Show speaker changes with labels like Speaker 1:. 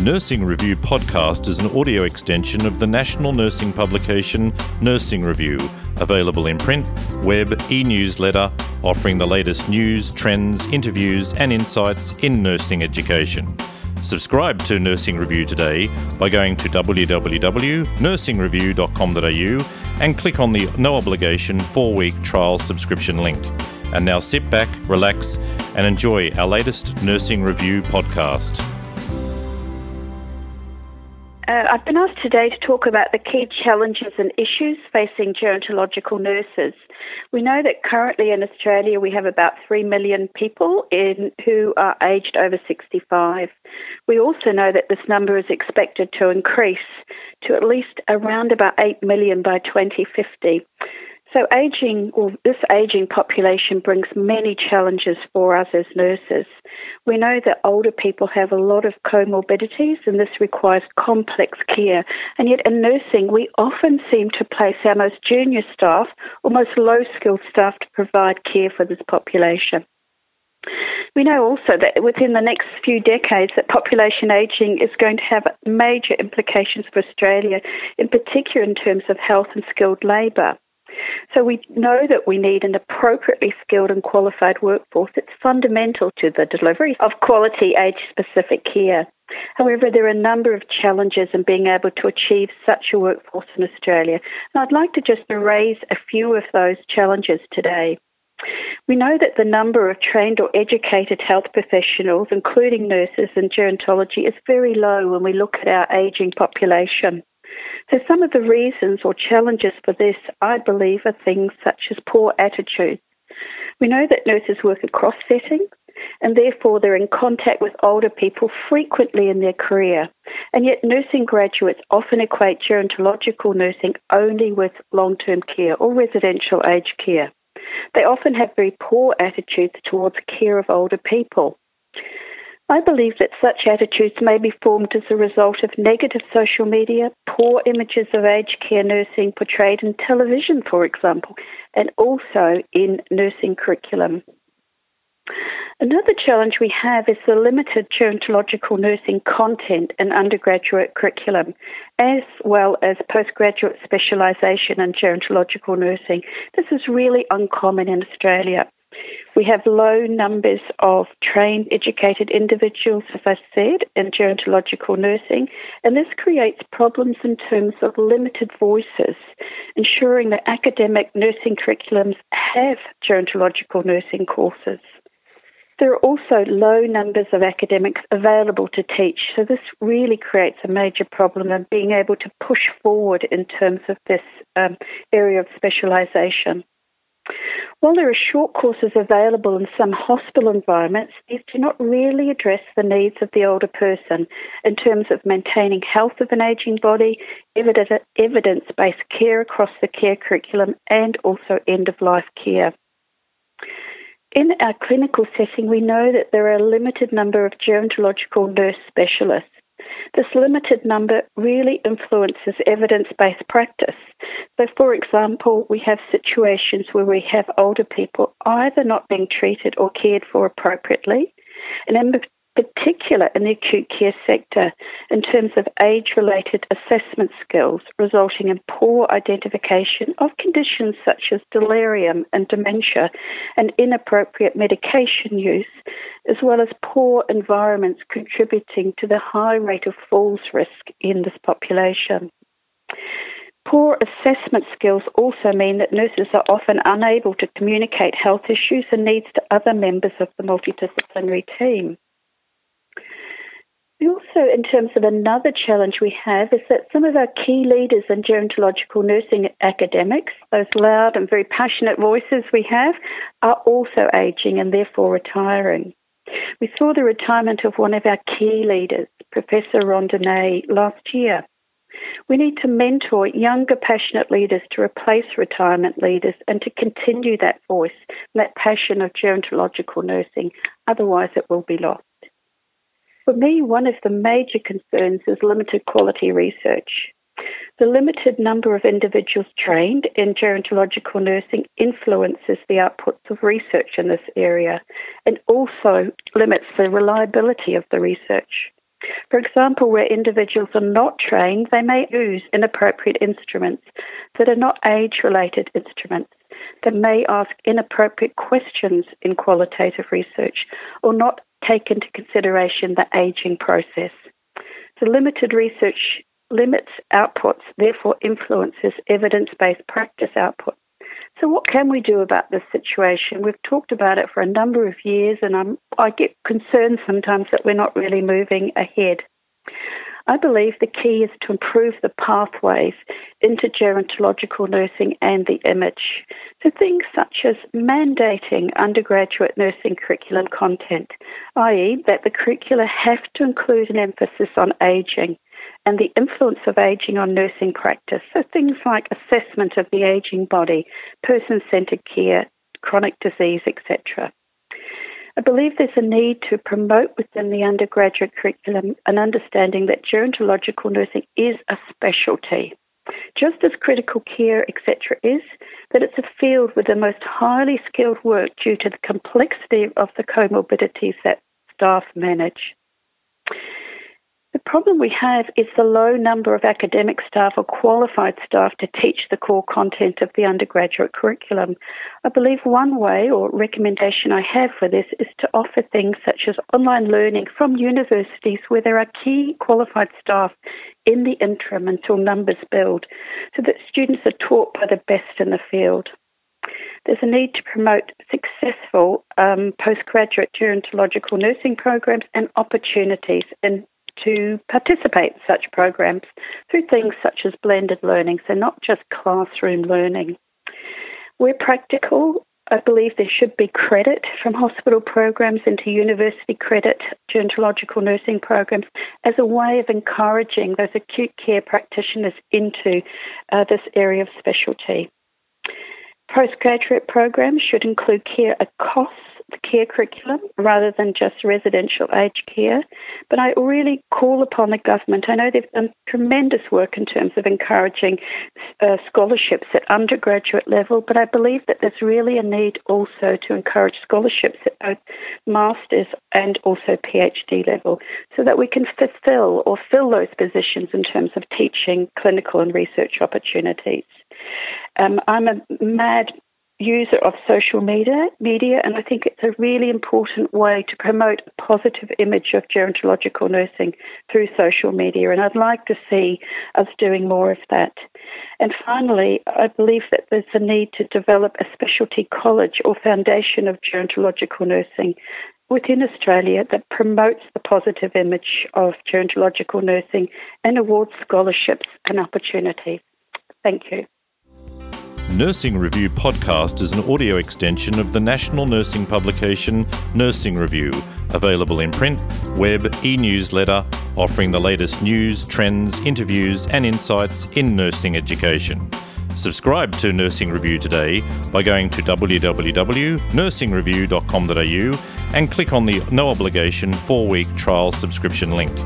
Speaker 1: Nursing Review podcast is an audio extension of the national nursing publication Nursing Review, available in print, web, e newsletter, offering the latest news, trends, interviews, and insights in nursing education. Subscribe to Nursing Review today by going to www.nursingreview.com.au and click on the no obligation four week trial subscription link. And now sit back, relax, and enjoy our latest Nursing Review podcast.
Speaker 2: Uh, I've been asked today to talk about the key challenges and issues facing gerontological nurses. We know that currently in Australia we have about 3 million people in, who are aged over 65. We also know that this number is expected to increase to at least around about 8 million by 2050. So, aging, this aging population brings many challenges for us as nurses. We know that older people have a lot of comorbidities, and this requires complex care. And yet, in nursing, we often seem to place our most junior staff, almost low skilled staff, to provide care for this population. We know also that within the next few decades that population ageing is going to have major implications for Australia, in particular in terms of health and skilled labour. So we know that we need an appropriately skilled and qualified workforce. It's fundamental to the delivery of quality age specific care. However, there are a number of challenges in being able to achieve such a workforce in Australia. And I'd like to just raise a few of those challenges today. We know that the number of trained or educated health professionals, including nurses and gerontology, is very low when we look at our ageing population. So, some of the reasons or challenges for this, I believe, are things such as poor attitudes. We know that nurses work across settings and therefore they're in contact with older people frequently in their career. And yet, nursing graduates often equate gerontological nursing only with long term care or residential aged care. They often have very poor attitudes towards care of older people. I believe that such attitudes may be formed as a result of negative social media, poor images of aged care nursing portrayed in television, for example, and also in nursing curriculum. Another challenge we have is the limited gerontological nursing content in undergraduate curriculum, as well as postgraduate specialisation in gerontological nursing. This is really uncommon in Australia. We have low numbers of trained, educated individuals, as I said, in gerontological nursing, and this creates problems in terms of limited voices, ensuring that academic nursing curriculums have gerontological nursing courses. There are also low numbers of academics available to teach, so this really creates a major problem in being able to push forward in terms of this um, area of specialisation. While there are short courses available in some hospital environments, these do not really address the needs of the older person in terms of maintaining health of an ageing body, evidence based care across the care curriculum, and also end of life care. In our clinical setting, we know that there are a limited number of gerontological nurse specialists. This limited number really influences evidence based practice. So, for example, we have situations where we have older people either not being treated or cared for appropriately, and in particular in the acute care sector, in terms of age related assessment skills, resulting in poor identification of conditions such as delirium and dementia and inappropriate medication use, as well as poor environments contributing to the high rate of falls risk in this population. Poor assessment skills also mean that nurses are often unable to communicate health issues and needs to other members of the multidisciplinary team. We also, in terms of another challenge we have, is that some of our key leaders in gerontological nursing academics, those loud and very passionate voices we have, are also aging and therefore retiring. We saw the retirement of one of our key leaders, Professor Rhonda Nay, last year. We need to mentor younger, passionate leaders to replace retirement leaders and to continue that voice, that passion of gerontological nursing. Otherwise, it will be lost. For me, one of the major concerns is limited quality research. The limited number of individuals trained in gerontological nursing influences the outputs of research in this area and also limits the reliability of the research. For example, where individuals are not trained, they may use inappropriate instruments that are not age related instruments, that may ask inappropriate questions in qualitative research, or not take into consideration the aging process. The limited research limits outputs, therefore influences evidence based practice output. So, what can we do about this situation? We've talked about it for a number of years, and I'm, I get concerned sometimes that we're not really moving ahead. I believe the key is to improve the pathways into gerontological nursing and the image. So things such as mandating undergraduate nursing curriculum content, i.e., that the curricula have to include an emphasis on aging and the influence of aging on nursing practice. So things like assessment of the aging body, person centered care, chronic disease, etc. I believe there's a need to promote within the undergraduate curriculum an understanding that gerontological nursing is a specialty. Just as critical care, etc., is, that it's a field with the most highly skilled work due to the complexity of the comorbidities that staff manage. The problem we have is the low number of academic staff or qualified staff to teach the core content of the undergraduate curriculum. I believe one way or recommendation I have for this is to offer things such as online learning from universities where there are key qualified staff in the interim until numbers build so that students are taught by the best in the field. There's a need to promote successful um, postgraduate gerontological nursing programs and opportunities in to participate in such programs through things such as blended learning, so not just classroom learning. Where practical, I believe there should be credit from hospital programs into university credit gerontological nursing programs as a way of encouraging those acute care practitioners into uh, this area of specialty. Postgraduate programs should include care across care curriculum rather than just residential aged care. But I really call upon the government. I know they've done tremendous work in terms of encouraging uh, scholarships at undergraduate level, but I believe that there's really a need also to encourage scholarships at both master's and also PhD level so that we can fulfill or fill those positions in terms of teaching, clinical, and research opportunities. Um, I'm a mad user of social media, media, and I think it's a really important way to promote a positive image of gerontological nursing through social media, and I'd like to see us doing more of that. And finally, I believe that there's a need to develop a specialty college or foundation of gerontological nursing within Australia that promotes the positive image of gerontological nursing and awards scholarships and opportunities. Thank you.
Speaker 1: Nursing Review podcast is an audio extension of the national nursing publication Nursing Review, available in print, web, e newsletter, offering the latest news, trends, interviews, and insights in nursing education. Subscribe to Nursing Review today by going to www.nursingreview.com.au and click on the no obligation four week trial subscription link.